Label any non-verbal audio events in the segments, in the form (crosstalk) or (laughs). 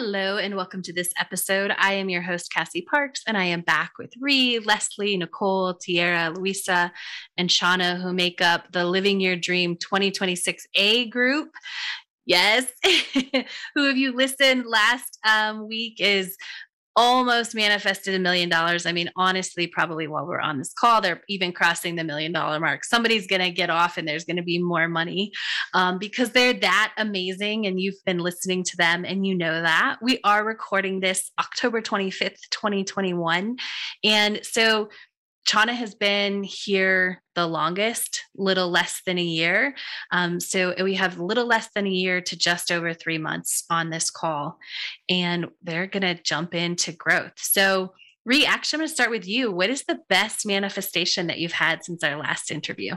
Hello, and welcome to this episode. I am your host, Cassie Parks, and I am back with Ree, Leslie, Nicole, Tiara, Louisa, and Shauna, who make up the Living Your Dream 2026A group. Yes. (laughs) who have you listened last um, week is almost manifested a million dollars. I mean, honestly, probably while we're on this call, they're even crossing the million dollar mark. Somebody's going to get off and there's going to be more money um, because they're that amazing. And you've been listening to them and you know that. We are recording this October 25th, 2021. And so Shauna has been here the longest, little less than a year. Um, so we have a little less than a year to just over three months on this call, and they're going to jump into growth. So, actually, I'm going to start with you. What is the best manifestation that you've had since our last interview?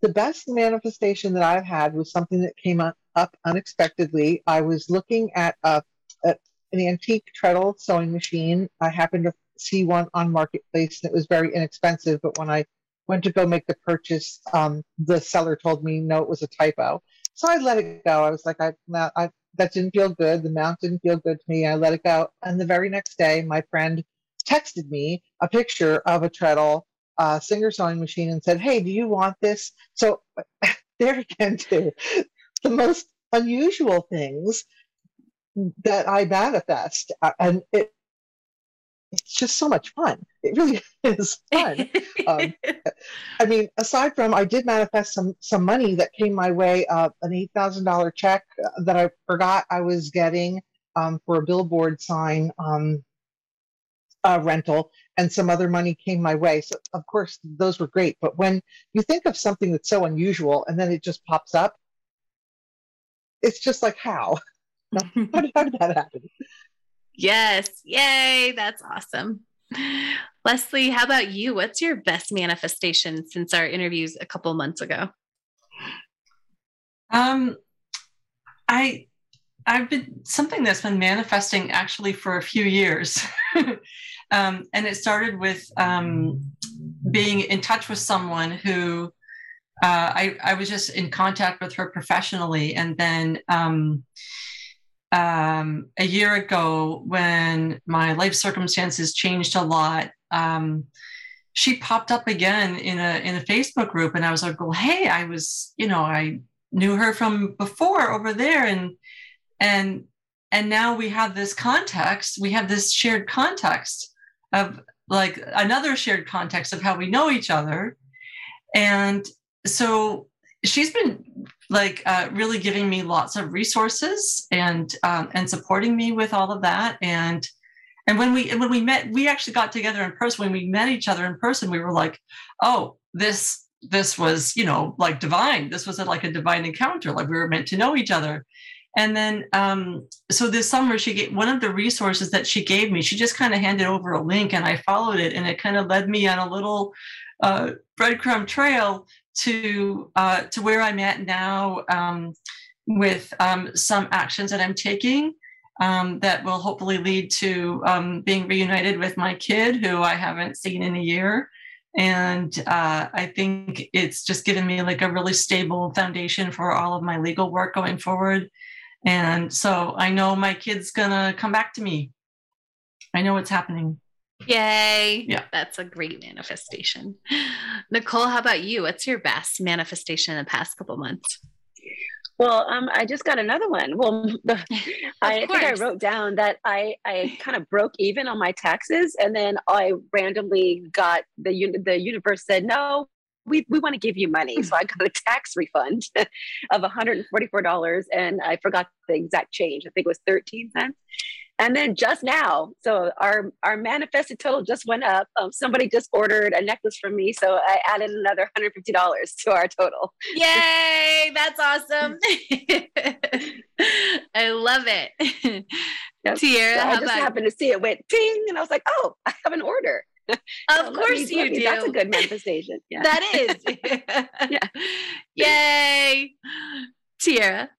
The best manifestation that I've had was something that came up unexpectedly. I was looking at, a, at an antique treadle sewing machine. I happened to see one on marketplace and it was very inexpensive but when i went to go make the purchase um, the seller told me no it was a typo. So i let it go. I was like i, I that didn't feel good. The mount didn't feel good to me. I let it go. And the very next day my friend texted me a picture of a treadle uh, singer sewing machine and said hey do you want this? So (laughs) there again too the most unusual things that I manifest. Uh, and it it's just so much fun. It really (laughs) is fun. um, (laughs) I mean, aside from I did manifest some some money that came my way, uh, an eight thousand dollar check uh, that I forgot I was getting um, for a billboard sign um, uh, rental, and some other money came my way. So of course those were great. But when you think of something that's so unusual and then it just pops up, it's just like how. (laughs) how, how did that happen? Yes. Yay. That's awesome. Leslie, how about you? What's your best manifestation since our interviews a couple months ago? Um, I I've been something that's been manifesting actually for a few years, (laughs) um, and it started with um, being in touch with someone who uh, I I was just in contact with her professionally, and then um, um, a year ago when my life circumstances changed a lot. Um, she popped up again in a in a Facebook group, and I was like, "Well, hey, I was, you know, I knew her from before over there, and and and now we have this context. We have this shared context of like another shared context of how we know each other, and so she's been like uh, really giving me lots of resources and um, and supporting me with all of that. And and when we when we met we actually got together in person. When we met each other in person we were like oh this this was you know like divine. This was a, like a divine encounter. Like we were meant to know each other. And then um, so this summer she gave one of the resources that she gave me she just kind of handed over a link and i followed it and it kind of led me on a little uh, breadcrumb trail to uh, to where I'm at now um, with um, some actions that I'm taking um, that will hopefully lead to um, being reunited with my kid who I haven't seen in a year. And uh, I think it's just given me like a really stable foundation for all of my legal work going forward. And so I know my kid's gonna come back to me. I know what's happening. Yay. Yeah. That's a great manifestation. Nicole, how about you? What's your best manifestation in the past couple months? Well, um, I just got another one. Well, (laughs) I think I wrote down that I, I kind of broke even on my taxes, and then I randomly got the the universe said no, we, we want to give you money. So I got a tax refund (laughs) of $144 and I forgot the exact change. I think it was 13 cents. And then just now, so our our manifested total just went up. Um, somebody just ordered a necklace from me, so I added another hundred fifty dollars to our total. Yay! That's awesome. (laughs) I love it. Yep. Tiara, so I just about- happened to see it went ding, and I was like, "Oh, I have an order." of course you do. That's a good manifestation. (laughs) Yeah. That is. (laughs) yeah. Yay. Tiara.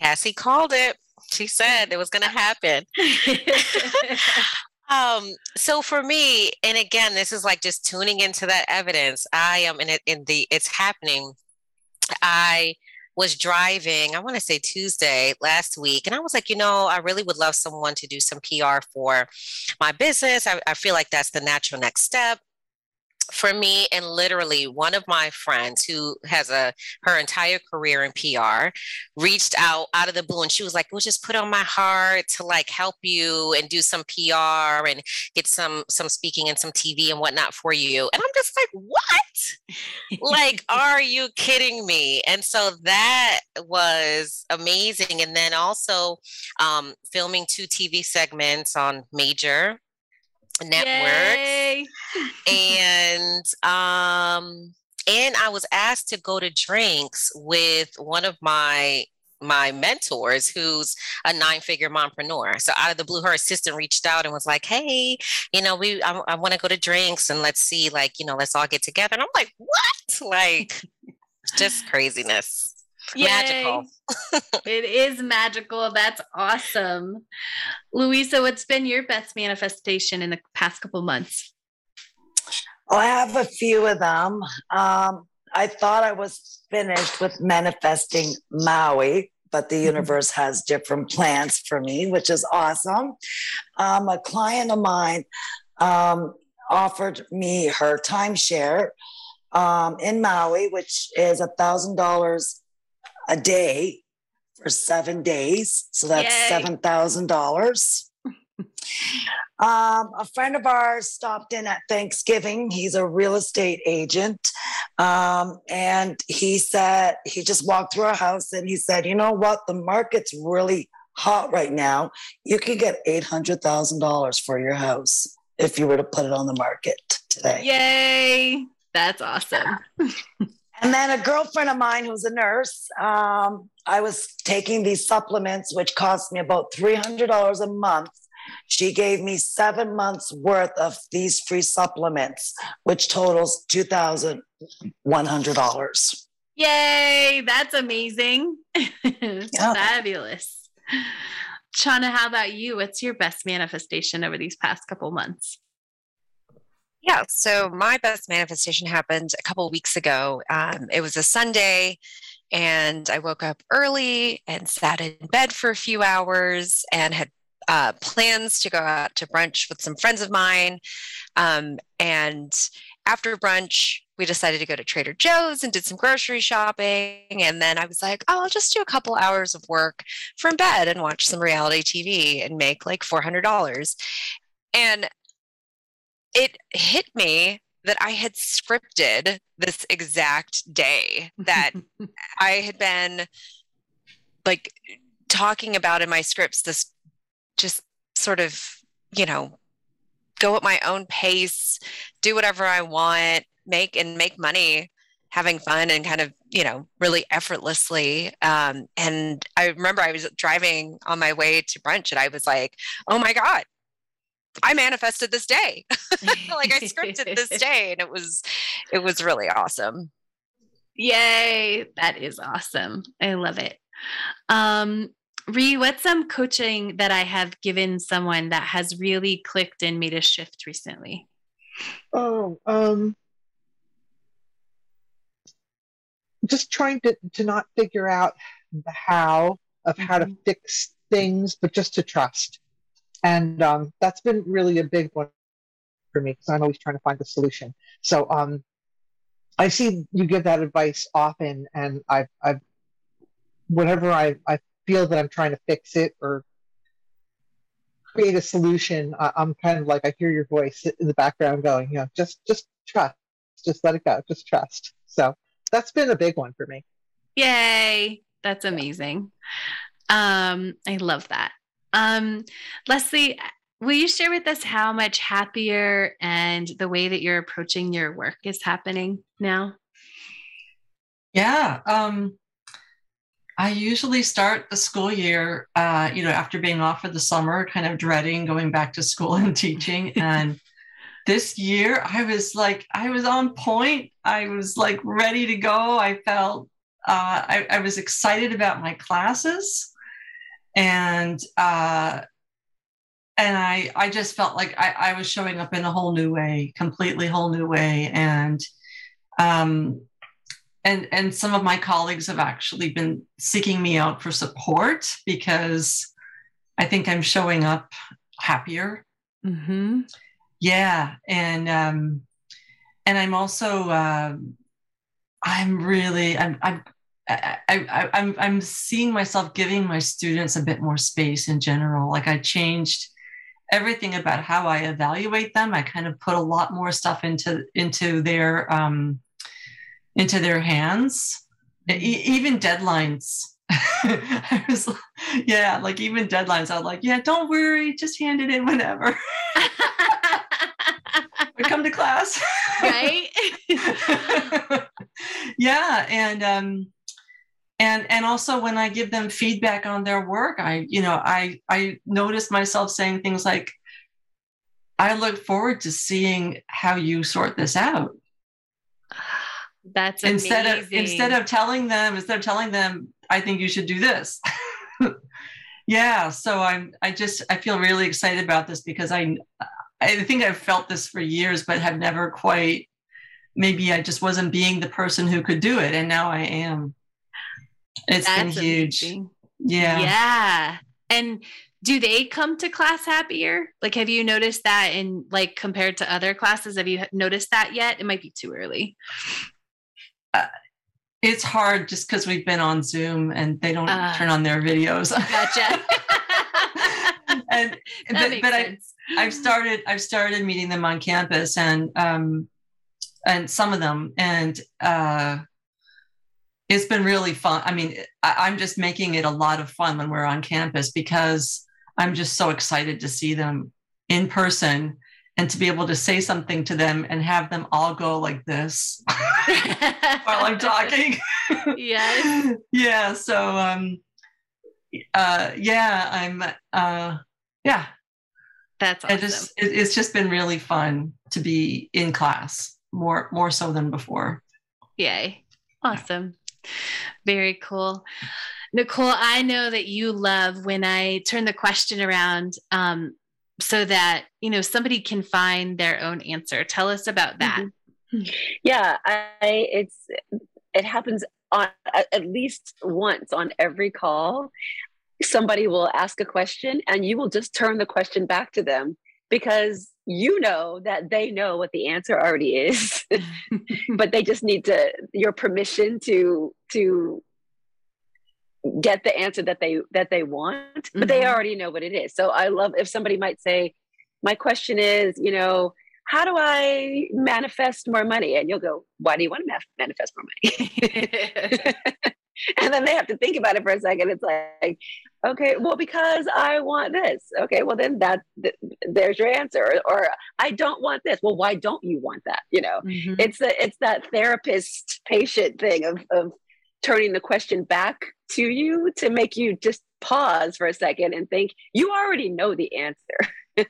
Cassie called it. She said it was going to happen. (laughs) um, so for me, and again, this is like just tuning into that evidence. I am in it in the it's happening. I was driving, I want to say Tuesday last week, and I was like, you know, I really would love someone to do some PR for my business. I, I feel like that's the natural next step for me and literally one of my friends who has a her entire career in PR reached out out of the blue and she was like, "We'll just put on my heart to like help you and do some PR and get some some speaking and some TV and whatnot for you." And I'm just like, "What? like, (laughs) are you kidding me?" And so that was amazing. And then also um, filming two TV segments on Major networks and um and I was asked to go to drinks with one of my my mentors who's a nine figure mompreneur. So out of the blue, her assistant reached out and was like, Hey, you know, we, I, I want to go to drinks and let's see, like, you know, let's all get together. And I'm like, what? (laughs) Like just craziness. Yay. Magical. (laughs) it is magical. That's awesome. Louisa, what's been your best manifestation in the past couple months? I have a few of them. Um, I thought I was finished with manifesting Maui, but the mm-hmm. universe has different plans for me, which is awesome. Um, a client of mine um, offered me her timeshare um, in Maui, which is a thousand dollars a day for seven days. So that's $7,000. Um, a friend of ours stopped in at Thanksgiving. He's a real estate agent. Um, and he said, he just walked through our house and he said, you know what? The market's really hot right now. You could get $800,000 for your house if you were to put it on the market today. Yay! That's awesome. (laughs) And then a girlfriend of mine who's a nurse, um, I was taking these supplements, which cost me about $300 a month. She gave me seven months worth of these free supplements, which totals $2,100. Yay, that's amazing. (laughs) Yeah. Fabulous. Shauna, how about you? What's your best manifestation over these past couple months? Yeah, so my best manifestation happened a couple weeks ago. Um, it was a Sunday, and I woke up early and sat in bed for a few hours and had uh, plans to go out to brunch with some friends of mine. Um, and after brunch, we decided to go to Trader Joe's and did some grocery shopping. And then I was like, oh, I'll just do a couple hours of work from bed and watch some reality TV and make like $400. And it hit me that I had scripted this exact day that (laughs) I had been like talking about in my scripts this just sort of, you know, go at my own pace, do whatever I want, make and make money having fun and kind of you know really effortlessly. Um, and i remember i was driving on my way to brunch and i was like oh my god I manifested this day. (laughs) like I scripted this (laughs) day and it was it was really awesome. Yay, that is awesome. I love it. Um Ree, what's some coaching that I have given someone that has really clicked and made a shift recently? Oh, um just trying to to not figure out the how of how mm-hmm. to fix things, but just to trust and um, that's been really a big one for me because I'm always trying to find the solution. So um, I see you give that advice often, and I've, I've whenever I, I feel that I'm trying to fix it or create a solution, I, I'm kind of like I hear your voice in the background going, you know, just just trust, just let it go, just trust. So that's been a big one for me. Yay, that's amazing. Um, I love that. Um, Leslie, will you share with us how much happier and the way that you're approaching your work is happening now? Yeah. Um, I usually start the school year, uh, you know, after being off for the summer, kind of dreading going back to school (laughs) and teaching. And this year I was like, I was on point. I was like ready to go. I felt, uh, I, I was excited about my classes. And, uh, and I, I just felt like I, I was showing up in a whole new way, completely whole new way. And, um, and, and some of my colleagues have actually been seeking me out for support because I think I'm showing up happier. Mm-hmm. Yeah, and um, and I'm also uh, I'm really I'm I'm I, I, I'm I'm seeing myself giving my students a bit more space in general. Like I changed everything about how I evaluate them. I kind of put a lot more stuff into into their um, into their hands, e- even deadlines. (laughs) I was, yeah, like even deadlines. I was like, yeah, don't worry, just hand it in whenever. (laughs) come to class. right. (laughs) yeah, and um, and and also when I give them feedback on their work, I you know I I notice myself saying things like, I look forward to seeing how you sort this out. That's instead of instead of telling them instead of telling them I think you should do this. (laughs) yeah, so I'm I just I feel really excited about this because I I think I've felt this for years, but have never quite. Maybe I just wasn't being the person who could do it, and now I am. It's That's been huge. amazing. Yeah. Yeah. And do they come to class happier? Like, have you noticed that in like compared to other classes? Have you noticed that yet? It might be too early. Uh, it's hard just because we've been on Zoom and they don't Uh, turn on their videos. Gotcha. (laughs) (laughs) and That but, but I. I've started I've started meeting them on campus and um and some of them and uh it's been really fun. I mean, I, I'm just making it a lot of fun when we're on campus because I'm just so excited to see them in person and to be able to say something to them and have them all go like this (laughs) while I'm talking. Yes. (laughs) yeah. So um uh yeah, I'm uh yeah, That's it awesome. just it, it's just been really fun to be in class more more so than before Yay. Awesome. Very cool. Nicole, I know that you love when I turn the question around um, so that, you know, somebody can find their own answer. Tell us about that. yeah i it's it happens on at least once on every call somebody will ask a question and you will just turn the question back to them because you know that they know what the answer already is (laughs) but they just need to your permission to to get the answer that they that they want but they Mhm. already know what it is. So i love if somebody might say my question is you know how do i manifest more money? And you'll go why do you want to ma- manifest more money? (laughs) (laughs) And then they have to think about it for a second. It's like okay well because i want this. Okay well then that th- there's your answer or, or i don't want this. Well why don't you want that? You know Mhm. it's the it's that therapist patient thing of of turning the question back to you to make you just pause for a second and think you already know the answer. (laughs)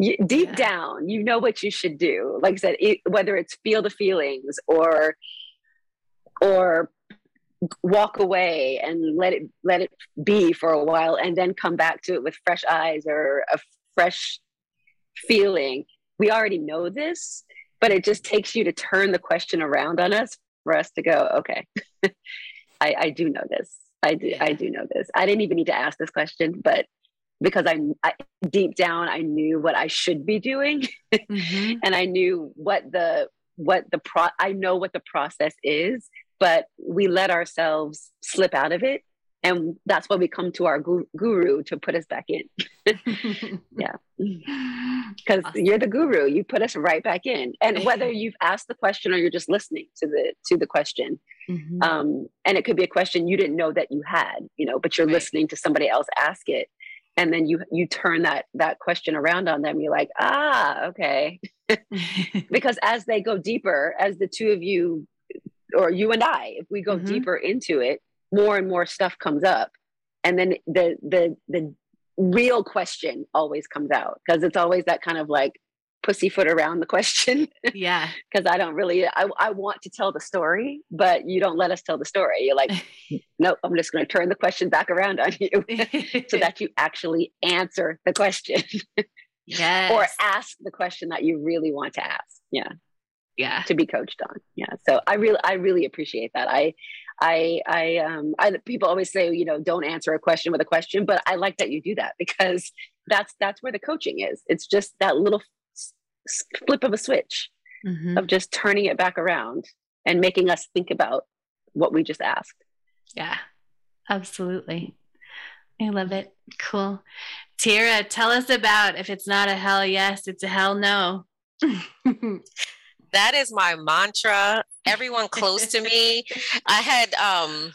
You, deep Yeah. down you know what you should do. Like i said it, whether it's feel the feelings or or walk away and let it let it be for a while and then come back to it with fresh eyes or a fresh feeling. We already know this but it just takes you to turn the question around on us for us to go okay (laughs) I, I do know this. I do i do know this. I didn't even need to ask this question but because I, I deep down i knew what i should be doing. (laughs) Mhm. and I knew what the what the pro I know what the process is, but we let ourselves slip out of it, and that's why we come to our gu- guru to put us back in, (laughs) Yeah. (laughs) because Awesome. you're the guru. You put us right back in, and whether (laughs) you've asked the question or you're just listening to the to the question, Mhm. um, and it could be a question you didn't know that you had, you know, but you're Right. listening to somebody else ask it, and then you you turn that that question around on them. You're like, ah, okay, because as they go deeper, as the two of you, or you and I, if we go Mhm. deeper into it, more and more stuff comes up, and then the the the real question always comes out because it's always that kind of like pussyfoot around the question. (laughs) Yeah. Because I don't really, I, I want to tell the story, but you don't let us tell the story. You're like, (laughs) nope, I'm just going to turn the question back around on you (laughs) so that you actually answer the question. yes. or ask the question that you really want to ask. Yeah. Yeah. To be coached on. Yeah. So I really, I really appreciate that. I, I, I, um, I, people always say, you know, don't answer a question with a question, but I like that you do that because that's, that's where the coaching is. It's just that little flip of a switch mm-hmm. of just turning it back around and making us think about what we just asked. Yeah, absolutely. I love it. Cool. Tiara, tell us about if it's not a hell yes, it's a hell no. (laughs) that is my mantra. Everyone close to me. I had um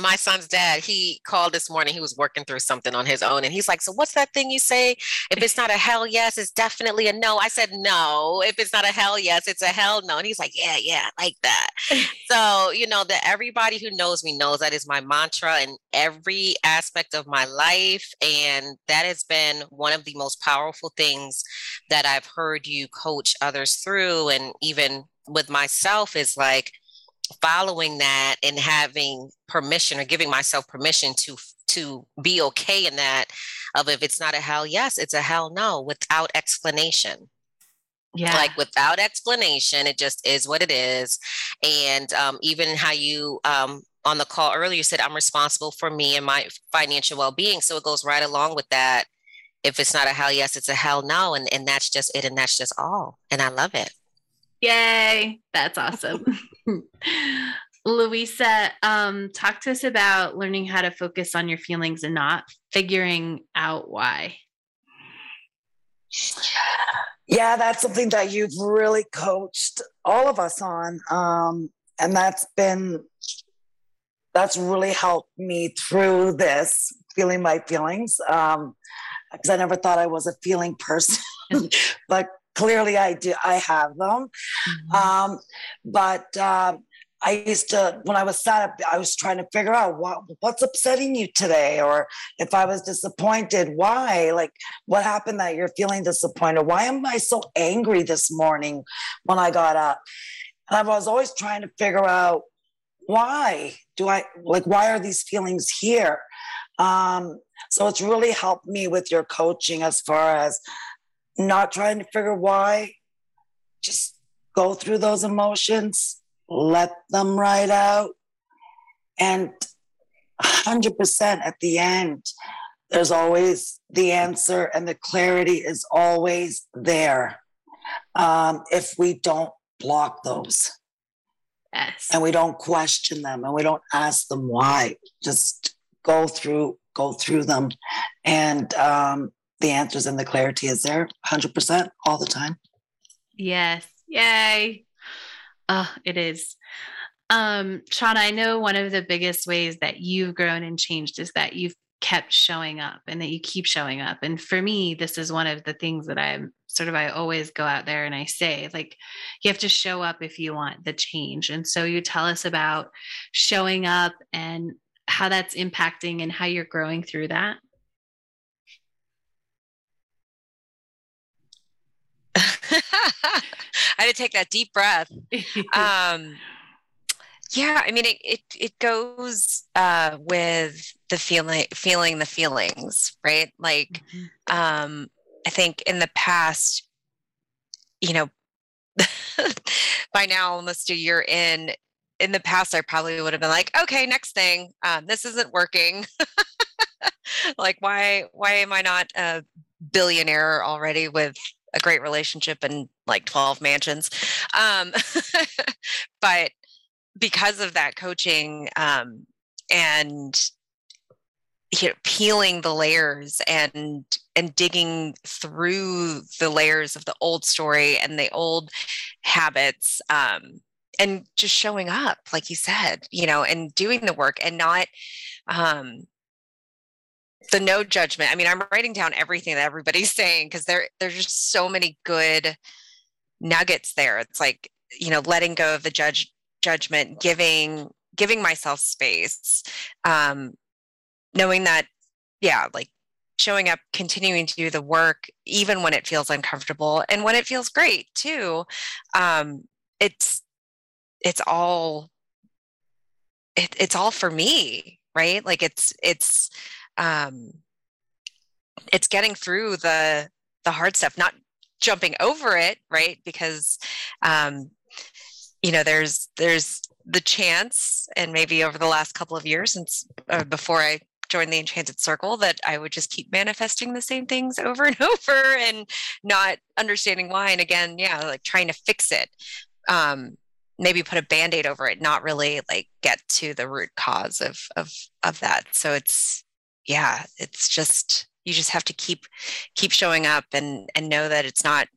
my son's dad, he called this morning. He was working through something on his own. And he's like, So, what's that thing you say? If it's not a hell yes, it's definitely a no. I said, No. If it's not a hell yes, it's a hell no. And he's like, Yeah, yeah, like that. (laughs) so, you know, that everybody who knows me knows that is my mantra in every aspect of my life. And that has been one of the most powerful things that I've heard you coach others through. And even with myself, is like, following that and having permission or giving myself permission to to be okay in that of if it's not a hell yes it's a hell no without explanation. Yeah. Like without explanation it just is what it is. And um, even how you um, on the call earlier you said i'm responsible for me and my financial well-being. So it goes right along with that. If it's not a hell yes it's a hell no and, and that's just it and that's just all and i love it Yay. That's awesome. (laughs) Louisa, um, talk to us about learning how to focus on your feelings and not figuring out why. Yeah, that's something that you've really coached all of us on. Um, and that's been, that's really helped me through this, feeling my feelings. Um, because I never thought I was a feeling person, (laughs) but clearly I do I have them. Mm-hmm. Um, but uh, I used to when I was sad, I was trying to figure out what what's upsetting you today, or if I was disappointed, why? Like what happened that you're feeling disappointed? Why am I so angry this morning when I got up? And I was always trying to figure out why do I like why are these feelings here? Um, so it's really helped me with your coaching as far as not trying to figure why. Just go through those emotions, let them ride out. And 100% at the end, there's always the answer, and the clarity is always there um, if we don't block those. Yes. And we don't question them and we don't ask them why. Just go through, go through them. And um, the answers and the clarity is there 100% all the time. Yes. Yay. Oh, it is. Um, Shauna, I know one of the biggest ways that you've grown and changed is that you've kept showing up and that you keep showing up. And for me, this is one of the things that I'm sort of, I always go out there and I say, like, you have to show up if you want the change. And so you tell us about showing up and how that's impacting and how you're growing through that. (laughs) I had to take that deep breath. (laughs) Um, yeah, I mean, it it, it goes uh, with the feeling, feeling the feelings, right? Like, mm-hmm. um, I think in the past, you know, (laughs) by now almost a year in, in the past, I probably would have been like, okay, next thing, um, this isn't working. like, why why am I not a billionaire already with a great relationship and like 12 mansions. Um, (laughs) but because of that coaching um, and you know, peeling the layers and and digging through the layers of the old story and the old habits um, and just showing up like you said you know and doing the work and not um, the no judgment. I mean, I'm writing down everything that everybody's (laughs) saying because there there's just so many good nuggets there. It's like, you know, letting go of the judge judgment, giving giving myself space, um, knowing that, yeah, like showing up continuing to do the work even when it feels uncomfortable and when it feels great too um, it's it's all it, it's all for me right like it's it's um it's getting through the the hard stuff not jumping over it right? Because um you know there's there's the chance and maybe over the last couple of years since uh, before i joined the enchanted circle that i would just keep manifesting the same things (laughs) over and over and not understanding why. And again yeah like trying to fix it. Um maybe put a band-aid over it not really like get to the root cause of of of that. So it's yeah it's just you just have to keep keep showing up and and know that it's not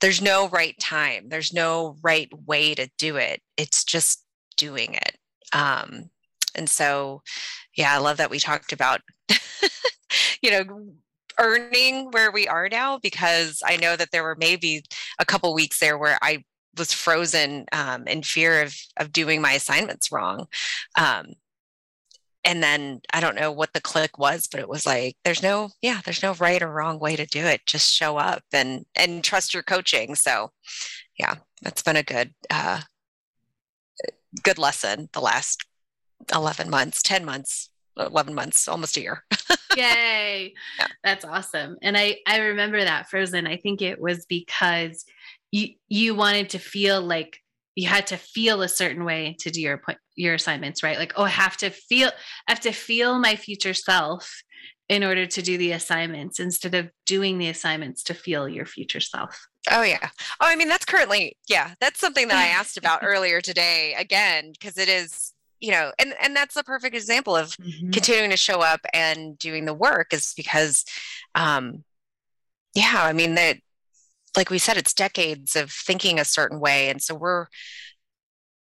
there's no right time. There's no right way to do it. It's just doing it. Um and so yeah i love that we talked about (laughs) you know earning where we are now because i know that there were maybe a couple weeks there where i was frozen um, in fear of of doing my assignments wrong. Um, and then I don't know what the click was, but it was like there's no yeah, there's no right or wrong way to do it. Just show up and and trust your coaching. So yeah, that's been a good uh good lesson the last 11 months, 10 months, 11 months, almost a year. (laughs) Yay. Yeah. That's awesome. And I I remember that frozen. I think it was because you you wanted to feel like you had to feel a certain way to do your your assignments right? Like oh i have to feel i have to feel my future self in order to do the assignments instead of doing the assignments to feel your future self. Oh yeah. Oh i mean that's currently yeah that's something that i (laughs) asked about earlier today again because it is you know and and that's a perfect example of mm-hmm. continuing to show up and doing the work is because um yeah i mean that like we said, it's decades of thinking a certain way. And so we're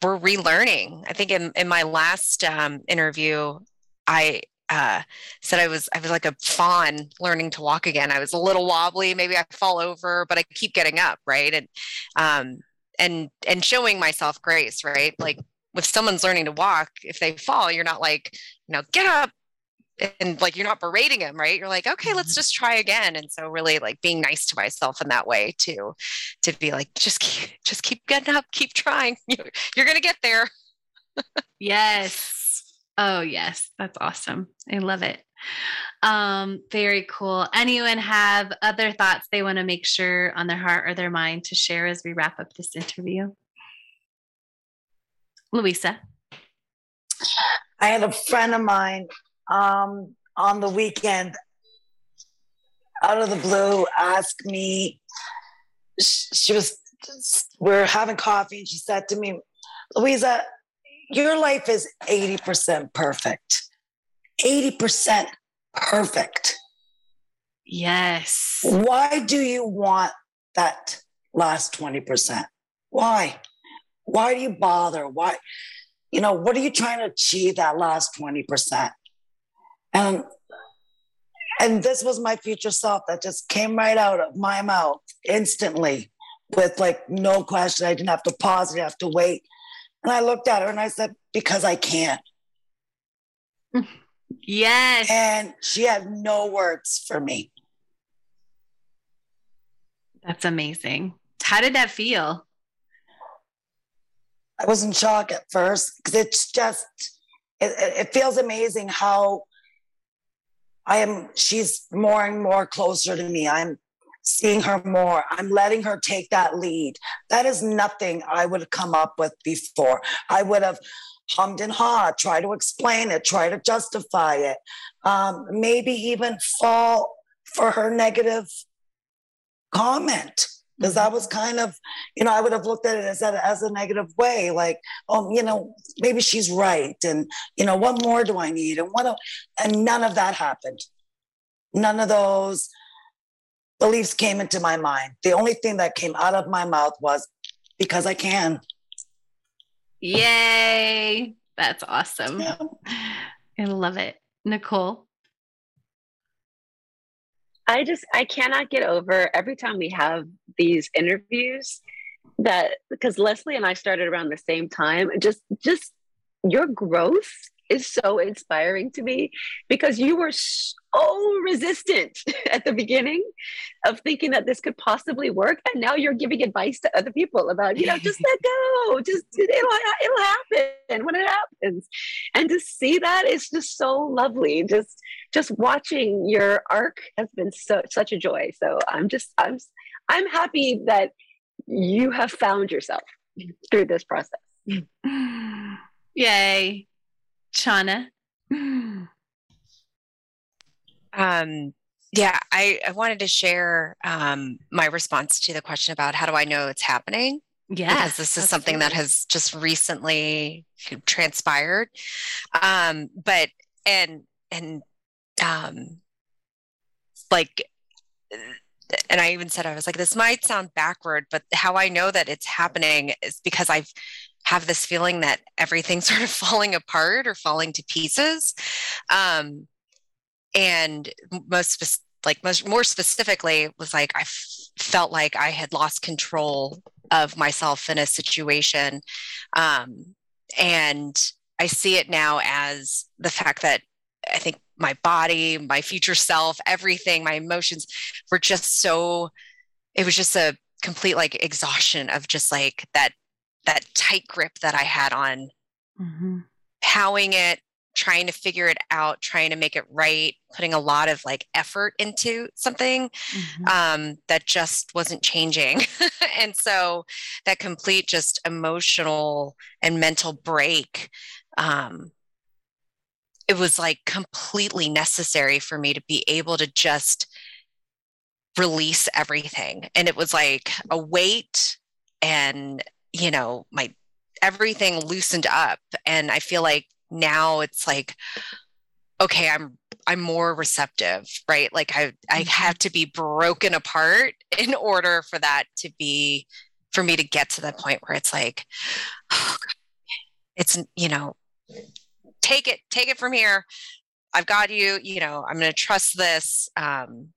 we're relearning. I think in, in my last um, interview, I uh, said I was I was like a fawn learning to walk again. I was a little wobbly, maybe I fall over, but I keep getting up, right? And um, and and showing myself grace, right? Like if someone's learning to walk, if they fall, you're not like, you know, get up, and like you're not berating him right? You're like okay let's mm-hmm. just try again. And so really like being nice to myself in that way too to be like just keep just keep getting up keep trying. (laughs) You're, you're gonna get there. Yes. Oh yes. That's awesome. I love it. Um very cool. Anyone have other thoughts they want to make sure on their heart or their mind to share as we wrap up this interview? Louisa. I had a friend of mine um, on the weekend out of the blue ask me she was we are having coffee and she said to me louisa your life is 80% perfect. 80% perfect. Yes. Why do you want that last 20% why? Why do you bother? Why you know what are you trying to achieve that last 20% and and this was my future self that just came right out of my mouth instantly with like no question. I didn't have to pause, I didn't have to wait. And I looked at her and I said, Because I can. Yes. And she had no words for me. That's amazing. How did that feel? I was in shock at first because it's just, it, it feels amazing how I am, she's more and more closer to me. I'm seeing her more. I'm letting her take that lead. That is nothing I would have come up with before. I would have hummed and hawed, try to explain it, try to justify it, um, maybe even fall for her negative comment because that mm-hmm. was kind of, you know, I would have looked at it as a, as a negative way, like, oh, you know, maybe she's right, and you know, what more do I need, and what, and none of that happened. None of those beliefs came into my mind. The only thing that came out of my mouth was because I can. Yay! That's awesome. Yeah. I love it, Nicole. I just I cannot get over every time we have these interviews that because Leslie and I started around the same time. Just just your growth is so inspiring to me because you were so resistant (laughs) at the beginning of thinking that this could possibly work. And now you're giving advice to other people about, you know, just let go, (laughs) just it'll, it'll happen when it happens. And to see that is just so lovely. Just, just watching your arc has been so, such a joy. So I'm just, I'm, I'm happy that you have found yourself through this process. Yay. Shauna. Um, yeah, I, I wanted to share um, my response to the question about how do I know it's happening? Yeah, because this is something that has just recently transpired. Um, but and and um, like and I even said I was like, this might sound backward, but how I know that it's happening is because I've have this feeling that everything's (laughs) sort of falling apart or falling to pieces. Um, and most like most more specifically was like I f- felt like I had lost control of myself in a situation. Um, and I see it now as the fact that I think my body, my future self, everything, my emotions were just so, it was just a complete like exhaustion of just like that that tight grip that I had on mm-hmm. howing it, trying to figure it out, trying to make it right, putting a lot of like effort into something mm-hmm. um, that just wasn't changing. (laughs) and so that complete just emotional and mental break, um, it was like completely necessary for me to be able to just release everything. And it was like a weight and you know, my everything loosened up. And I feel like now it's like, okay, I'm I'm more receptive, right? Like I I mm-hmm. have to be broken apart in order for that to be for me to get to the point where it's like, oh, (sighs) it's you know, take it, take it from here. I've got you, you know, I'm gonna trust this. Um,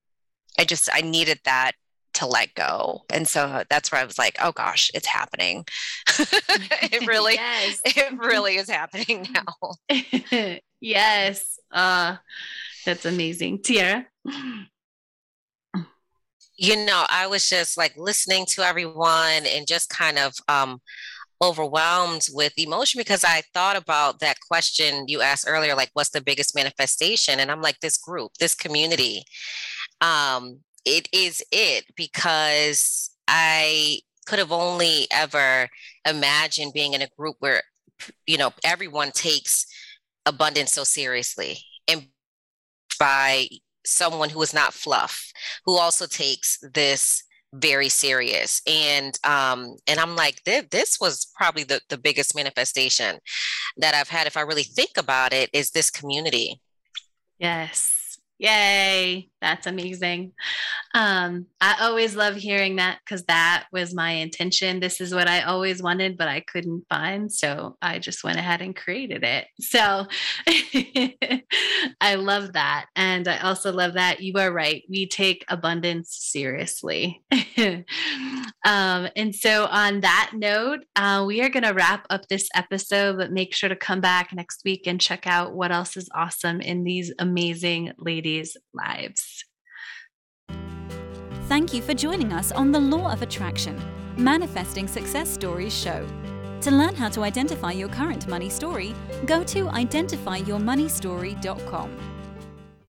I just I needed that to let go. And so that's where I was like, oh gosh, it's happening. (laughs) it really, yes. (laughs) it (laughs) really is happening now. yes. Uh, that's amazing. Tiara. You know, I was just like listening to everyone and just kind of um, overwhelmed with emotion because I thought about that question you asked earlier, like, what's the biggest manifestation? And I'm like, this group, this community. Um, it is it because I could have only ever imagined being in a group where you know everyone takes abundance so seriously and by someone who is not fluff who also takes this very serious and um and i'm like this, this was probably the, the biggest manifestation that i've had if i really think about it is this community. Yes. Yay, that's amazing. Um, I always love hearing that because that was my intention. This is what I always wanted, but I couldn't find. So I just went ahead and created it. So (laughs) I love that. And I also love that you are right. We take abundance seriously. (laughs) um, and so, on that note, uh, we are going to wrap up this episode, but make sure to come back next week and check out what else is awesome in these amazing ladies' lives. Thank you for joining us on the Law of Attraction Manifesting Success Stories show. To learn how to identify your current money story, go to identifyyourmoneystory.com.